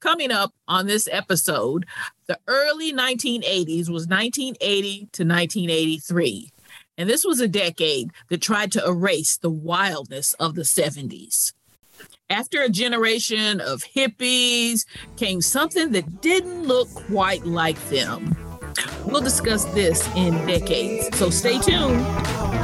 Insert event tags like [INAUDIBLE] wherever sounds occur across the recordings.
coming up on this episode, the early 1980s was 1980 to 1983. And this was a decade that tried to erase the wildness of the 70s. After a generation of hippies came something that didn't look quite like them. We'll discuss this in decades, so stay tuned.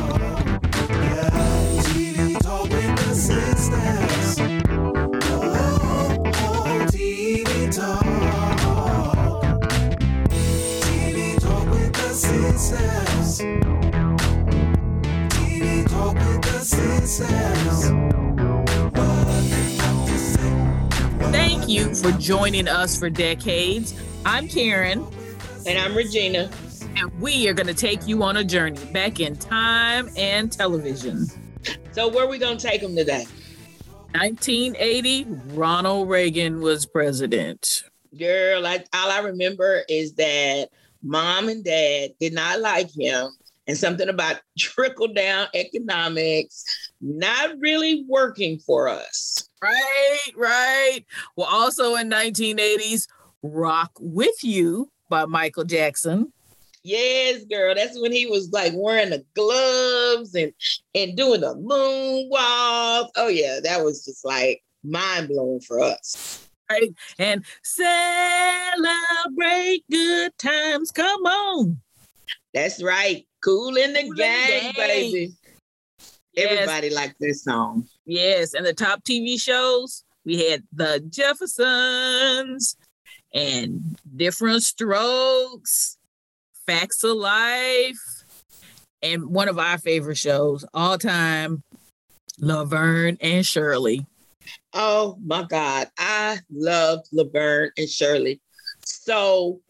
Thank you for joining us for decades. I'm Karen. And I'm Regina. And we are going to take you on a journey back in time and television. So, where are we going to take them today? 1980, Ronald Reagan was president. Girl, like all I remember is that mom and dad did not like him, and something about [LAUGHS] trickle down economics not really working for us. Right, right. Well, also in 1980s, Rock with You by Michael Jackson. Yes, girl. That's when he was like wearing the gloves and and doing the moonwalk. Oh yeah, that was just like mind blowing for us. Right. And celebrate good times. Come on. That's right. Cool in the, cool gang, the gang, baby. Yes. Everybody liked this song. Yes. And the top TV shows, we had the Jeffersons, and different strokes, facts of life, and one of our favorite shows all time, Laverne and Shirley. Oh my God. I love Laverne and Shirley so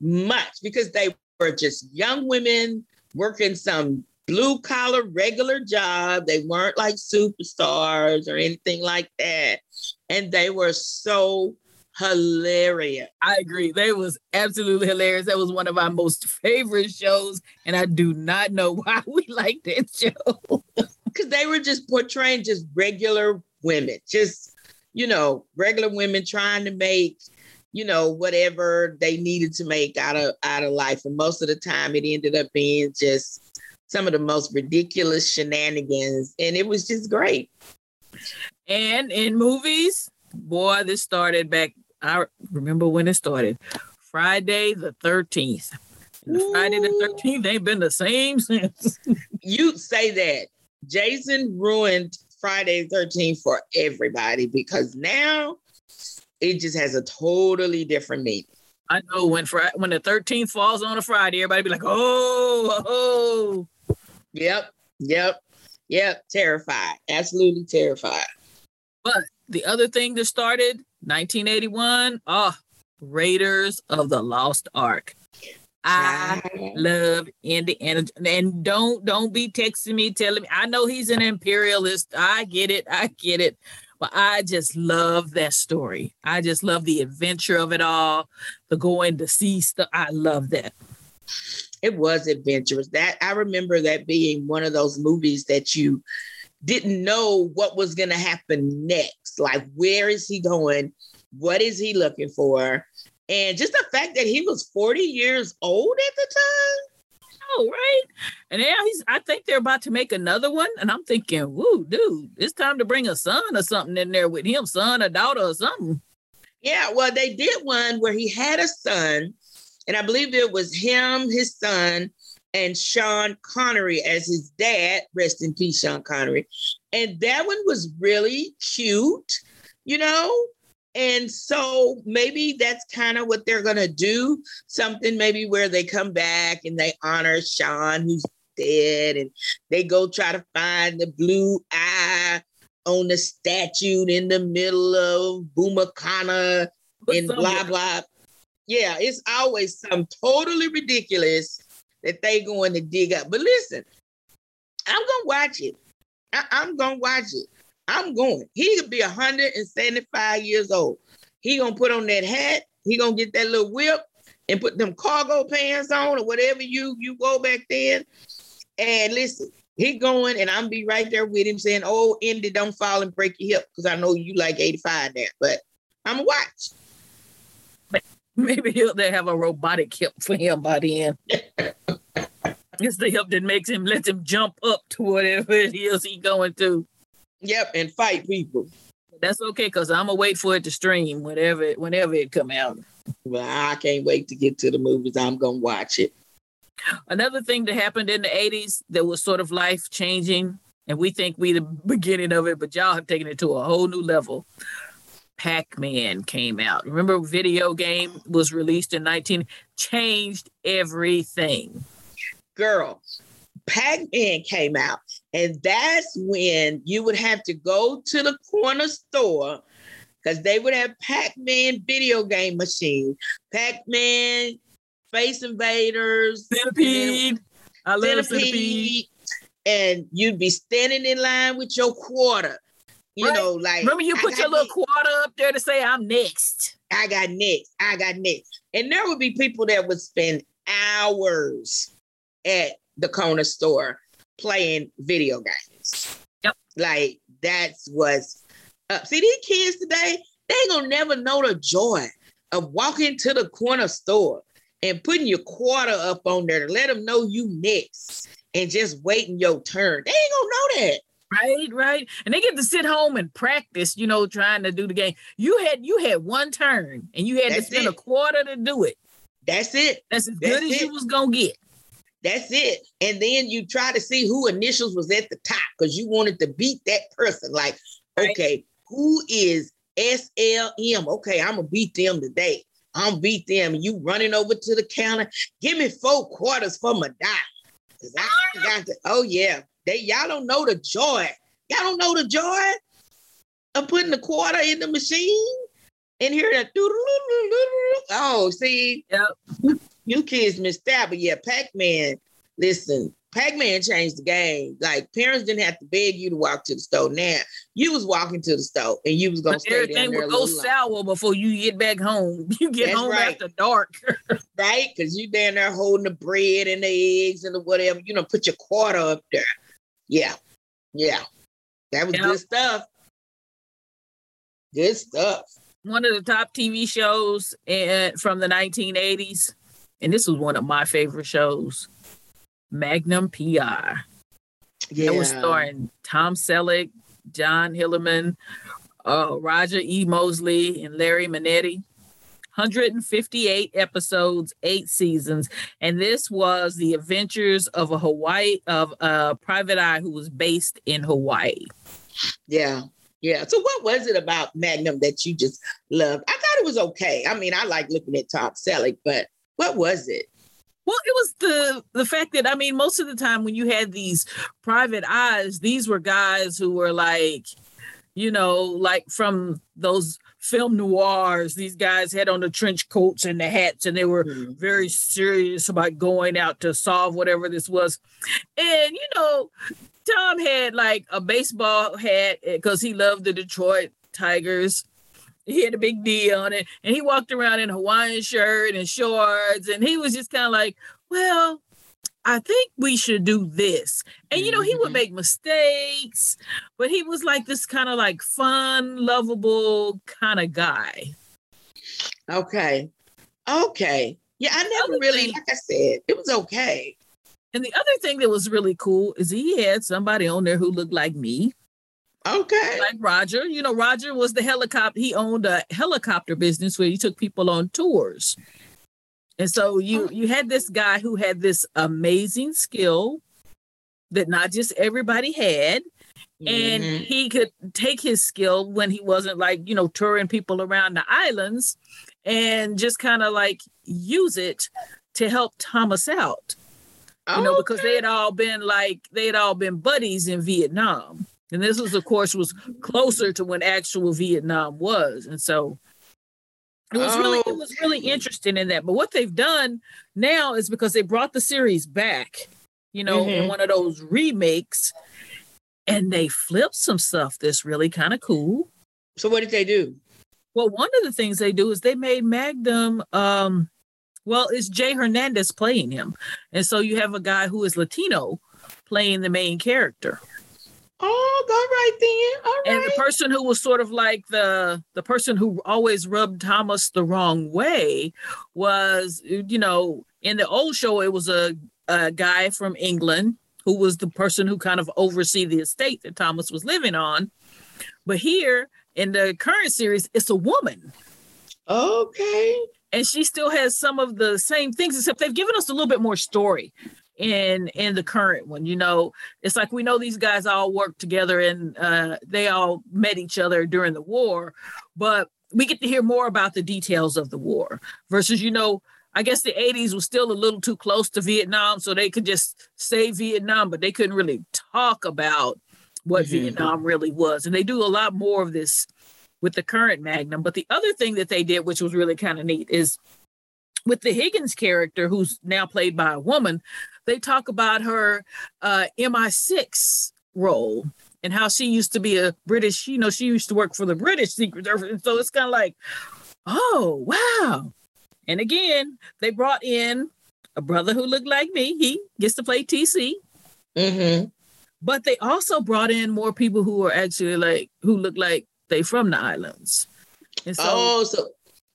much because they were just young women working some blue collar regular job. They weren't like superstars or anything like that. And they were so hilarious. I agree. They was absolutely hilarious. That was one of our most favorite shows, and I do not know [LAUGHS] why we liked that show. Because they were just portraying just regular women, just you know, regular women trying to make you know whatever they needed to make out of out of life, and most of the time it ended up being just some of the most ridiculous shenanigans, and it was just great. And in movies, boy, this started back I remember when it started. Friday the 13th. The Friday the 13th ain't been the same since. [LAUGHS] you say that. Jason ruined Friday the 13th for everybody because now it just has a totally different meaning. I know when Friday, when the 13th falls on a Friday, everybody be like, oh, oh. oh. Yep, yep, yep. Terrified. Absolutely terrified. But the other thing that started 1981. Oh, Raiders of the Lost Ark. I love Indiana. And don't don't be texting me telling me I know he's an imperialist. I get it. I get it. But I just love that story. I just love the adventure of it all, the going to see stuff. I love that. It was adventurous. That I remember that being one of those movies that you didn't know what was going to happen next. Like, where is he going? What is he looking for? And just the fact that he was 40 years old at the time. Oh, right. And now he's, I think they're about to make another one. And I'm thinking, woo, dude, it's time to bring a son or something in there with him, son, a daughter, or something. Yeah, well, they did one where he had a son, and I believe it was him, his son, and Sean Connery as his dad. Rest in peace, Sean Connery. And that one was really cute, you know? And so maybe that's kind of what they're going to do. Something maybe where they come back and they honor Sean, who's dead, and they go try to find the blue eye on the statue in the middle of Bumacana and blah, blah. Yeah, it's always some totally ridiculous that they going to dig up. But listen, I'm gonna watch it. I- am gonna watch it. I'm going. He could be 175 years old. He gonna put on that hat. He gonna get that little whip and put them cargo pants on or whatever you you go back then. And listen, he going and I'm be right there with him saying, "Oh, Indy, don't fall and break your hip," because I know you like 85 there. But I'm watch. [LAUGHS] Maybe he'll they have a robotic hip for him by the end. [LAUGHS] it's the hip that makes him let him jump up to whatever it is he going to. Yep, and fight people. That's okay because I'm gonna wait for it to stream whenever it, whenever it come out. Well, I can't wait to get to the movies. I'm gonna watch it. Another thing that happened in the 80s that was sort of life changing, and we think we the beginning of it, but y'all have taken it to a whole new level. Pac-Man came out. Remember, video game was released in 19, changed everything. Girl, Pac-Man came out, and that's when you would have to go to the corner store because they would have Pac-Man video game machine, Pac-Man, Space Invaders, Centipede. I love Centipede, Centipede. and you'd be standing in line with your quarter. You Right. know, like Remember, you put your little next, quarter up there to say, I'm next. I got next, I got next, and there would be people that would spend hours at the corner store playing video games. Yep. Like that's what's up. See, these kids today, they ain't gonna never know the joy of walking to the corner store and putting your quarter up on there to let them know you next and just waiting your turn. They ain't gonna know that. Right, right. And they get to sit home and practice, you know, trying to do the game. You had you had one turn and you had That's to spend a quarter to do it. That's it. That's as That's good as you was gonna get. That's it. And then you try to see who initials was at the top because you wanted to beat that person. Like, Right. okay, who is SLM? Okay, I'm gonna beat them today. I'm gonna beat them. You running over to the counter. Give me four quarters for my dime. 'Cause I got the, oh yeah. They y'all don't know the joy. Y'all don't know the joy of putting the quarter in the machine and hear that. Oh, see, Yep. you kids missed that, but yeah, Pac-Man. Listen, Pac-Man changed the game. Like parents didn't have to beg you to walk to the store. Now you was walking to the store and you was gonna But stay everything there would go little long, sour before you get back home. [LAUGHS] You get That's home right. after dark. [LAUGHS] right? Because you down there holding the bread and the eggs and the whatever. You know, put your quarter up there. Yeah, yeah, that was Yep. good stuff. Good stuff. one of the top TV shows and from the 1980s, and this was one of my favorite shows, Magnum PI. Yeah, It was starring Tom Selleck, John Hillerman, uh, Roger E. Mosley, and Larry Manetti. 158 episodes, eight seasons, and this was the adventures of a Hawaii of a private eye who was based in Hawaii. Yeah. Yeah. So what was it about Magnum that you just loved? I thought it was okay. I mean, I like looking at Tom Selleck, but what was it? Well, it was the the fact that I mean, most of the time when you had these private eyes, these were guys who were like, you know, like from those film noirs. These guys had on the trench coats and the hats, and they were mm-hmm. very serious about going out to solve whatever this was. And you know, Tom had like a baseball hat eh, because he loved the Detroit Tigers. He had a big D on it, and he walked around in a Hawaiian shirt and shorts, and he was just kind of like, "Well, I think we should do this." And you know, he would Mhm. make mistakes, but he was like this kind of like fun, lovable kind of guy. Okay. Okay. Yeah, I never really, thing- like I said, it was okay. And the other thing that was really cool is he had somebody on there who looked like me. Okay. like Roger. You know, Roger was the helicopter. He owned a helicopter business where he took people on tours. And so you you had this guy who had this amazing skill that not just everybody had. And Mhm. he could take his skill when he wasn't like, you know, touring people around the islands and just kind of like use it to help Thomas out. You know, because they had all been like they had all been buddies in Vietnam. And this was, of course, was closer to when actual Vietnam was. And so it was really it was really interesting in that. But what they've done now is because they brought the series back, you know, in Mhm. one of those remakes, and they flipped some stuff that's really kind of cool. So what did they do? Well, one of the things they do is they made Magnum um well, it's Jay Hernandez playing him. And so you have a guy who is Latino playing the main character. Oh, go right then. All right. And the person who was sort of like the the person who always rubbed Thomas the wrong way was, you know, in the old show, it was a, a guy from England who was the person who kind of oversee the estate that Thomas was living on. But here in the current series, it's a woman. Okay. And she still has some of the same things, except they've given us a little bit more story in in the current one you know it's like we know these guys all work together and uh they all met each other during the war but we get to hear more about the details of the war versus you know i guess the 80s was still a little too close to vietnam so they could just say vietnam but they couldn't really talk about what mm-hmm. vietnam really was and they do a lot more of this with the current magnum but the other thing that they did which was really kind of neat is with the Higgins character, who's now played by a woman, they talk about her uh, MI6 role and how she used to be a British, you know, she used to work for the British Secret Service. And so it's kind of like, oh, wow. And again, they brought in a brother who looked like me. He gets to play TC. Mm-hmm. But they also brought in more people who are actually like, who look like they from the islands. And so, oh, so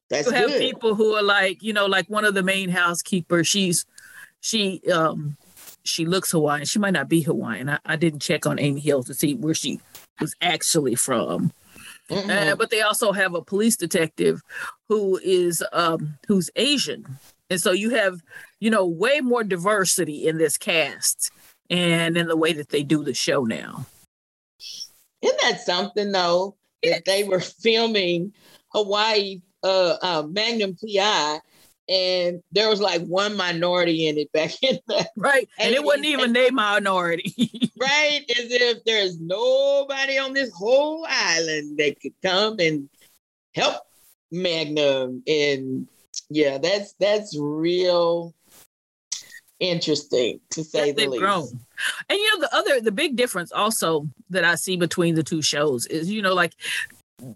that's you have good. people who are like, you know, like one of the main housekeepers. She's she um she looks Hawaiian. She might not be Hawaiian. I, I didn't check on Amy Hill to see where she was actually from. Uh, but they also have a police detective who is um who's Asian. And so you have, you know, way more diversity in this cast and in the way that they do the show now. Isn't that something though? That they were filming Hawaii uh, uh, Magnum PI, and there was like one minority in it back [LAUGHS] in the right, and it wasn't even a minority, [LAUGHS] right? As if there's nobody on this whole island that could come and help Magnum, and yeah, that's that's real interesting to say the least. Grown. And you know the other the big difference also that I see between the two shows is you know like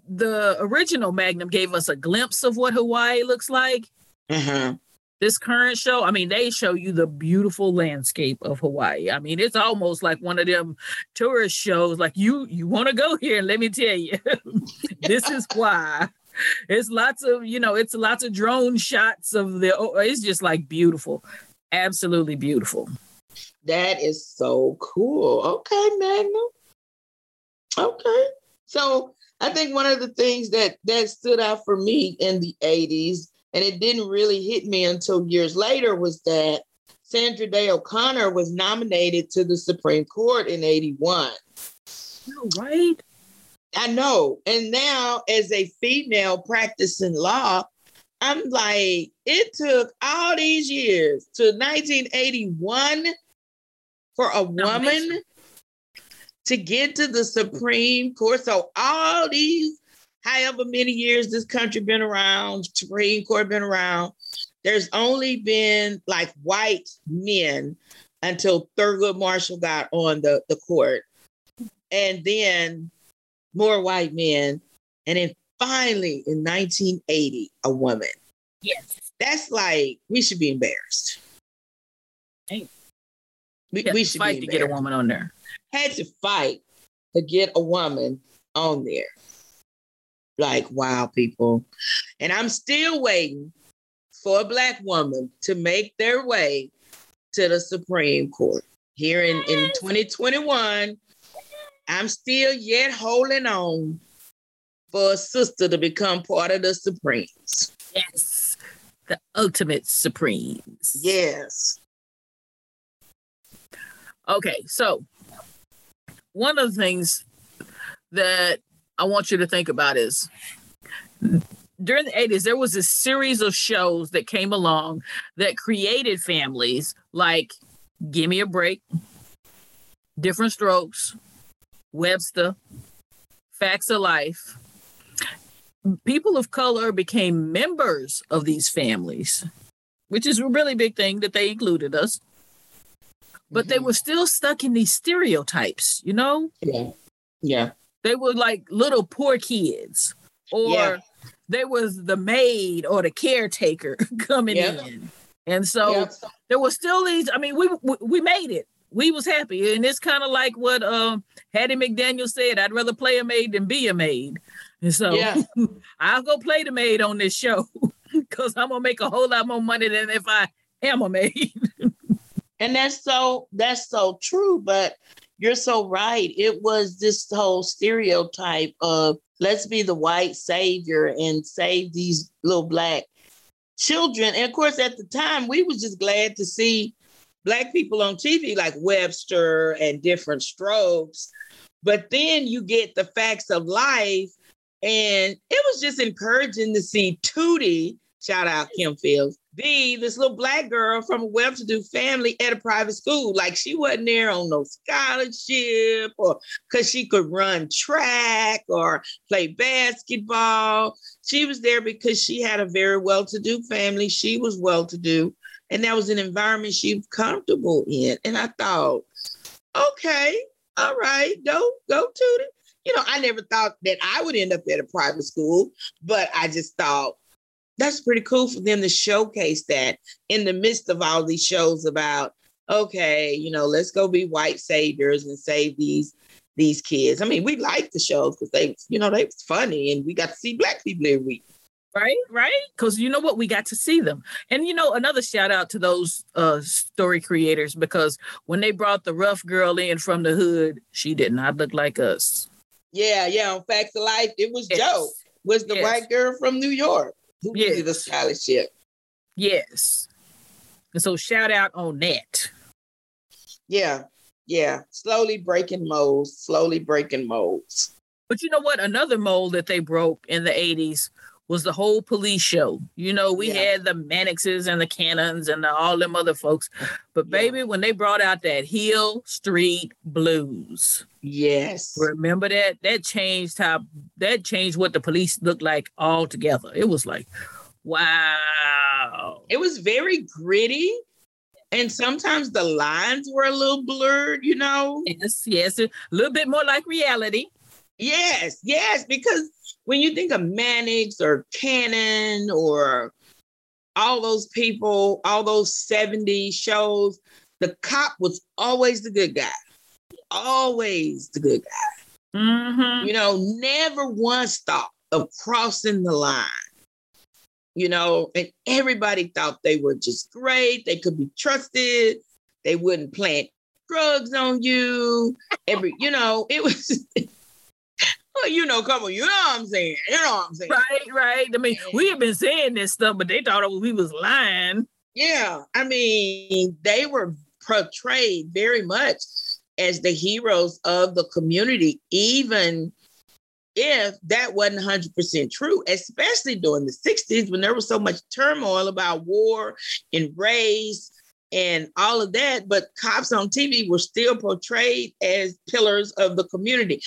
the original Magnum gave us a glimpse of what Hawaii looks like. Mm-hmm. This current show, I mean, they show you the beautiful landscape of Hawaii. I mean, it's almost like one of them tourist shows. Like you, you want to go here, and let me tell you, [LAUGHS] this is why. It's lots of, you know, it's lots of drone shots of the. It's just like beautiful, absolutely beautiful. That is so cool. Okay, Magnum. Okay, so I think one of the things that that stood out for me in the 80s, and it didn't really hit me until years later, was that Sandra Day O'Connor was nominated to the Supreme Court in 81. Oh, right. I know. And now, as a female practicing law, I'm like, it took all these years to 1981 for a woman to get to the Supreme Court. So all these, however many years this country been around, Supreme Court been around, there's only been like white men until Thurgood Marshall got on the, the court. And then more white men. And then finally in 1980, a woman. Yes. That's like, we should be embarrassed. Hey. We, we should fight to get a woman on there had to fight to get a woman on there. Like, wow, people. And I'm still waiting for a Black woman to make their way to the Supreme Court. Here in, in 2021, I'm still yet holding on for a sister to become part of the Supremes. Yes, the ultimate Supremes. Yes. Okay, so one of the things that I want you to think about is during the 80s, there was a series of shows that came along that created families like Give Me a Break, Different Strokes, Webster, Facts of Life. People of color became members of these families, which is a really big thing that they included us but mm-hmm. they were still stuck in these stereotypes, you know? Yeah. Yeah. They were like little poor kids, or yeah. they was the maid or the caretaker [LAUGHS] coming in. And so yep. there was still these. I mean, we we made it. we was happy. And it's kind of like what um Hattie McDaniel said, I'd rather play a maid than be a maid. And so yeah. [LAUGHS] I'll go play the maid on this show [LAUGHS] because I'm gonna make a whole lot more money than if I am a maid. And that's so that's so true, but you're so right. It was this whole stereotype of let's be the white savior and save these little black children. And of course, at the time, we was just glad to see black people on TV like Webster and different strokes. But then you get the facts of life. And it was just encouraging to see Tootie, shout out Kim Fields, be this little black girl from a well-to-do family at a private school. Like she wasn't there on no scholarship or because she could run track or play basketball. She was there because she had a very well-to-do family. She was well-to-do. And that was an environment she was comfortable in. And I thought, okay, all right, go, go to it. You know, I never thought that I would end up at a private school, but I just thought, that's pretty cool for them to showcase that in the midst of all these shows about okay you know let's go be white saviors and save these these kids. I mean we like the shows because they you know they was funny and we got to see black people every week. Right right? Because you know what? We got to see them. And you know another shout out to those uh story creators because when they brought the rough girl in from the hood she did not look like us. Yeah yeah. On facts of life it was yes. jo was the yes. white girl from new york who yes. the scholarship. Yes. And so shout out on that. Yeah. Yeah. Slowly breaking molds, slowly breaking molds. But you know what? Another mold that they broke in the 80s was the whole police show. You know, we yeah. had the Mannixes and the Cannons and the, all them other folks. But yeah. baby, when they brought out that Hill Street Blues. Yes. Remember that? That changed how that changed what the police looked like altogether. It was like, wow. It was very gritty. And sometimes the lines were a little blurred, you know? Yes, yes. A little bit more like reality. Yes, yes, because when you think of Mannix or Cannon or all those people, all those 70 shows, the cop was always the good guy. Always the good guy. Mm-hmm. You know, never once thought of crossing the line. You know, and everybody thought they were just great. They could be trusted. They wouldn't plant drugs on you. Every, you know, it was [LAUGHS] well, you know, come on, you know what I'm saying. You know what I'm saying. Right, right. I mean, we have been saying this stuff, but they thought we was lying. Yeah. I mean, they were portrayed very much as the heroes of the community, even if that wasn't 100% true, especially during the 60s when there was so much turmoil about war and race and all of that. But cops on TV were still portrayed as pillars of the community.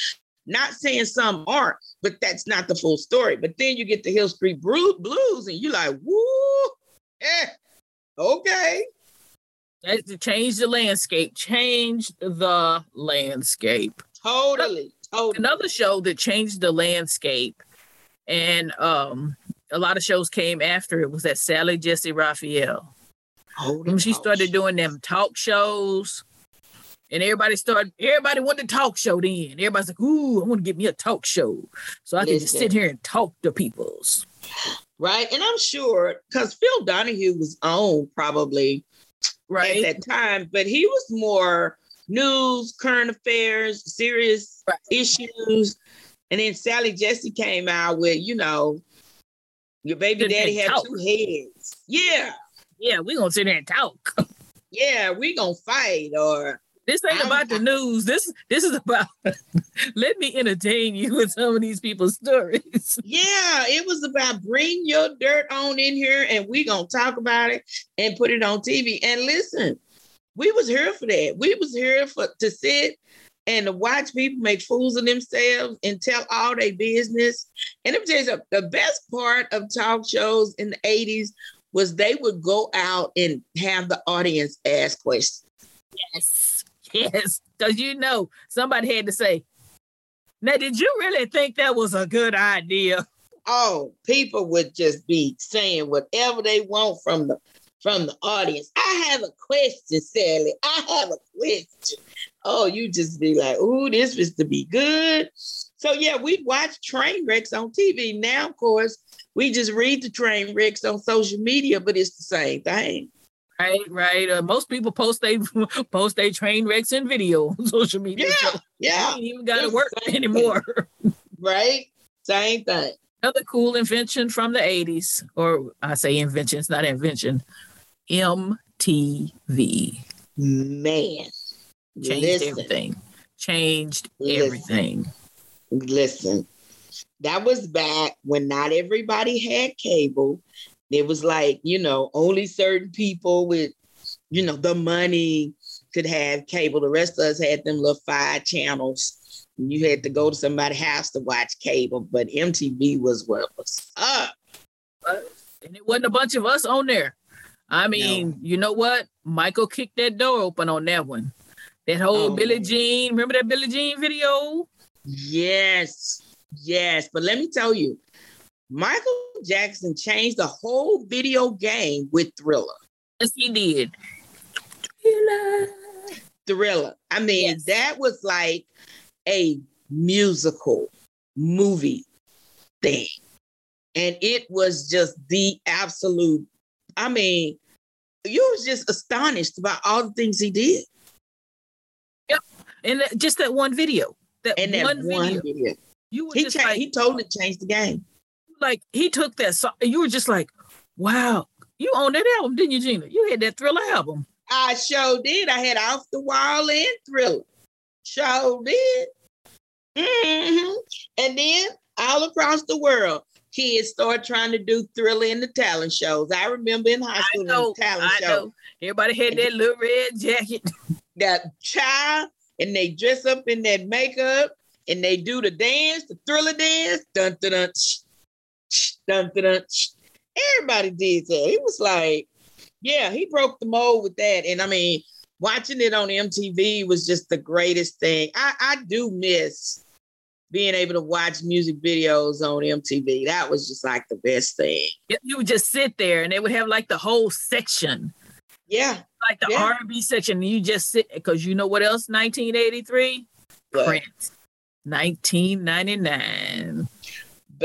Not saying some aren't, but that's not the full story. But then you get the Hill Street Blues, and you're like, woo, eh, okay. That changed the landscape. Change the landscape. Totally, totally. Another show that changed the landscape, and um, a lot of shows came after it was that Sally Jessy Raphael. When she started doing them talk shows and everybody started, everybody wanted a talk show then. Everybody's like, ooh, I want to get me a talk show. So I Listen. can just sit here and talk to peoples. Right. And I'm sure because Phil Donahue was on probably right at that time, but he was more news, current affairs, serious right. issues. And then Sally Jessy came out with, you know, your baby daddy had talk. two heads. Yeah. Yeah, we're gonna sit there and talk. [LAUGHS] yeah, we gonna fight or this ain't I'm, about the news. This this is about [LAUGHS] let me entertain you with some of these people's stories. [LAUGHS] Yeah, it was about bring your dirt on in here and we gonna talk about it and put it on TV. And listen, we was here for that. We was here for to sit and to watch people make fools of themselves and tell all their business. And let me tell you the best part of talk shows in the 80s was they would go out and have the audience ask questions. Yes. Yes, because you know somebody had to say, now, did you really think that was a good idea? Oh, people would just be saying whatever they want from the from the audience. I have a question, Sally. I have a question. Oh, you just be like, ooh, this was to be good. So yeah, we watch train wrecks on TV. Now, of course, we just read the train wrecks on social media, but it's the same thing. Right, right. Uh, most people post they [LAUGHS] post they train wrecks in video on [LAUGHS] social media. Yeah, so yeah. Ain't even got to work [LAUGHS] anymore. right, same thing. Another cool invention from the '80s, or I say invention, it's not invention. MTV. Man, changed listen, everything. Changed listen, everything. Listen, that was back when not everybody had cable. It was like, you know, only certain people with, you know, the money could have cable. The rest of us had them little five channels. You had to go to somebody's house to watch cable, but MTV was what was up. And it wasn't a bunch of us on there. I mean, no. you know what? Michael kicked that door open on that one. That whole oh. Billie Jean, remember that Billie Jean video? Yes, yes. But let me tell you, Michael Jackson changed the whole video game with Thriller. Yes, he did. Thriller. Thriller. I mean, yes. that was like a musical movie thing. And it was just the absolute, I mean, you was just astonished by all the things he did. Yep. And just that one video. That, and that one, one video. video. You he, cha- like, he totally changed the game like he took that song, you were just like, wow, you own that album, didn't you, Gina? You had that Thriller album. I sure did. I had Off the Wall and Thriller. Sure did. Mm-hmm. And then all across the world, kids start trying to do Thriller in the talent shows. I remember in high school know, the talent I show. Know. Everybody had that little red jacket. [LAUGHS] That child, and they dress up in that makeup and they do the dance, the thriller dance. Dun dun dun dun, dun, dun. Everybody did that. He was like, yeah, he broke the mold with that. And I mean, watching it on MTV was just the greatest thing. I, I do miss being able to watch music videos on MTV. That was just like the best thing. You would just sit there and they would have like the whole section. Yeah. Like the yeah. R&B section. You just sit because you know what else? 1983? Prince. 1999.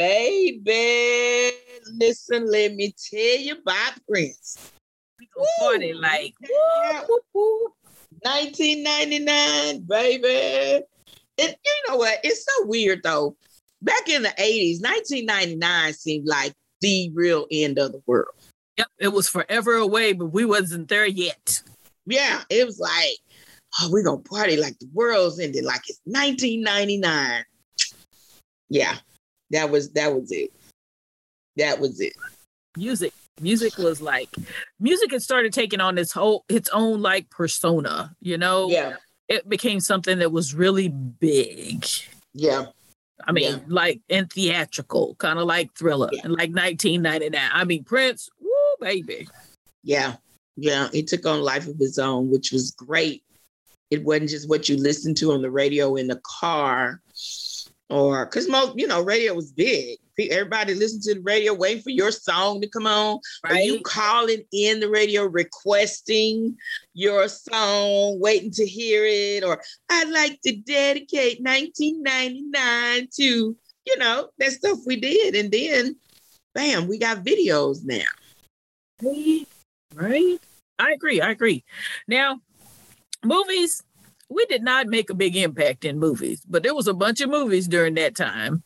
Baby, listen, let me tell you about Prince. We go party like yeah. 1999, baby. And you know what? It's so weird though. Back in the 80s, 1999 seemed like the real end of the world. Yep, it was forever away, but we wasn't there yet. Yeah, it was like, oh, we're gonna party like the world's ended, like it's 1999. Yeah, that was that was it. That was it. Music. Music was like music had started taking on its whole its own like persona, you know? Yeah. It became something that was really big. Yeah. I mean, yeah. like and theatrical, kind of like thriller, yeah. and like 1999. I mean, Prince, woo, baby. Yeah, yeah, he took on life of his own, which was great. It wasn't just what you listened to on the radio in the car or because most, you know, radio was big. Everybody listened to the radio, waiting for your song to come on. Right. Or you calling in the radio, requesting your song, waiting to hear it. Or I'd like to dedicate 1999 to, you know, that stuff we did. And then, bam, we got videos now. Right. I agree. I agree. Now, movies we did not make a big impact in movies, but there was a bunch of movies during that time.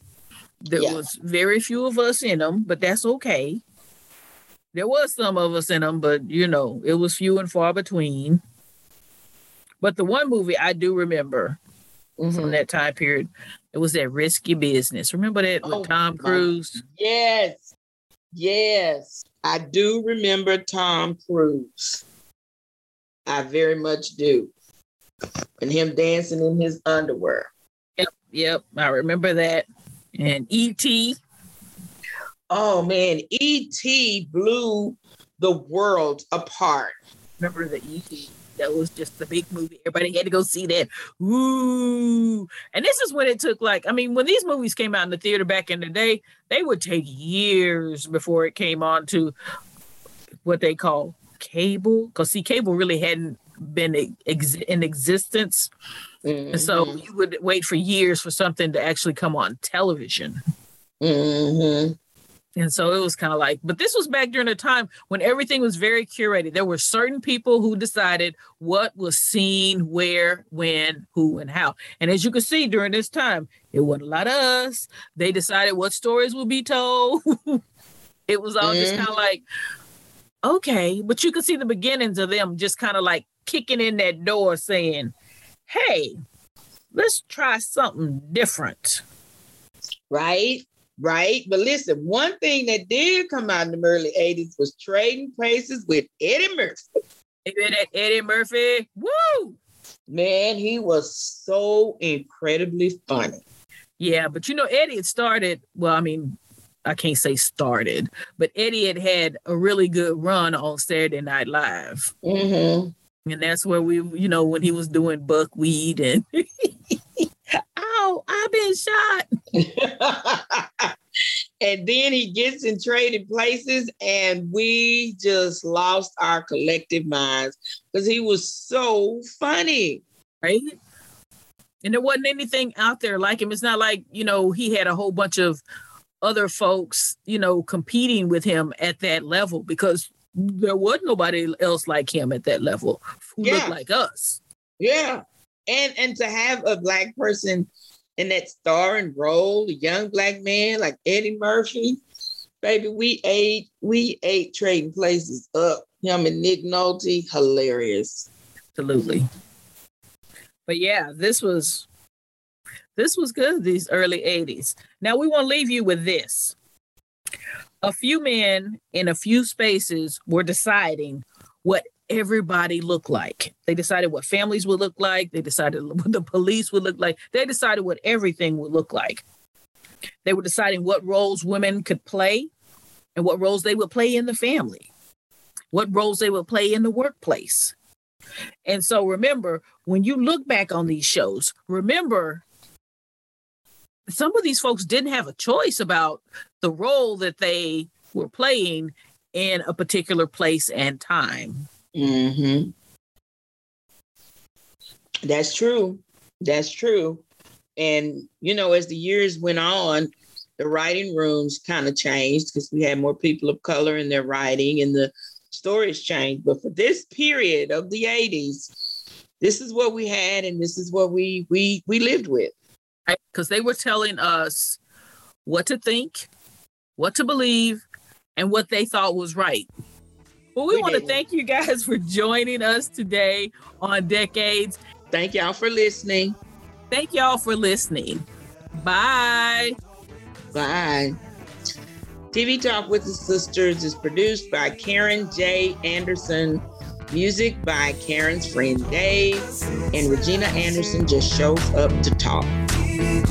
There yeah. was very few of us in them, but that's okay. There was some of us in them, but you know, it was few and far between. But the one movie I do remember mm-hmm. from that time period, it was that Risky Business. Remember that oh, with Tom Cruise? Yes. Yes. I do remember Tom Cruise. I very much do and him dancing in his underwear. Yep, yep, I remember that. And E.T. Oh man, E.T. blew the world apart. Remember the E.T. That was just the big movie. Everybody had to go see that. Ooh. And this is when it took like, I mean, when these movies came out in the theater back in the day, they would take years before it came on to what they call cable because see cable really hadn't been ex- in existence mm-hmm. and so mm-hmm. you would wait for years for something to actually come on television mm-hmm. and so it was kind of like but this was back during a time when everything was very curated there were certain people who decided what was seen where when who and how and as you can see during this time it wasn't a lot of us they decided what stories would be told [LAUGHS] it was all mm-hmm. just kind of like okay, but you can see the beginnings of them just kind of like kicking in that door saying, hey, let's try something different. Right, right. But listen, one thing that did come out in the early 80s was trading places with Eddie Murphy. Eddie Murphy, woo! Man, he was so incredibly funny. Yeah, but you know, Eddie had started, well, I mean, I can't say started, but Eddie had had a really good run on Saturday Night Live. Mm-hmm. And that's where we, you know, when he was doing buckwheat and, [LAUGHS] oh, I've been shot. [LAUGHS] and then he gets in trading places, and we just lost our collective minds because he was so funny. Right? And there wasn't anything out there like him. It's not like, you know, he had a whole bunch of other folks, you know, competing with him at that level because there was nobody else like him at that level who yeah. looked like us. Yeah. And and to have a black person in that starring role, a young black man like Eddie Murphy, baby, we ate we ate trading places up. Him and Nick Nolte, hilarious. Absolutely. But yeah, this was this was good, these early 80s. Now we want to leave you with this. A few men in a few spaces were deciding what everybody looked like. They decided what families would look like. They decided [LAUGHS] what the police would look like. They decided what everything would look like. They were deciding what roles women could play and what roles they would play in the family, what roles they would play in the workplace. And so remember, when you look back on these shows, remember some of these folks didn't have a choice about the role that they were playing in a particular place and time. Mm-hmm. That's true. That's true. And, you know, as the years went on, the writing rooms kind of changed because we had more people of color in their writing and the stories changed. But for this period of the 80s, this is what we had and this is what we we we lived with because they were telling us what to think, what to believe, and what they thought was right. Well, we, we want to thank you guys for joining us today on Decades. Thank y'all for listening. Thank y'all for listening. Bye. Bye. TV Talk with the Sistas is produced by Karen J. Anderson. Music by Karen's friend Dave. And Regina Anderson just shows up to talk.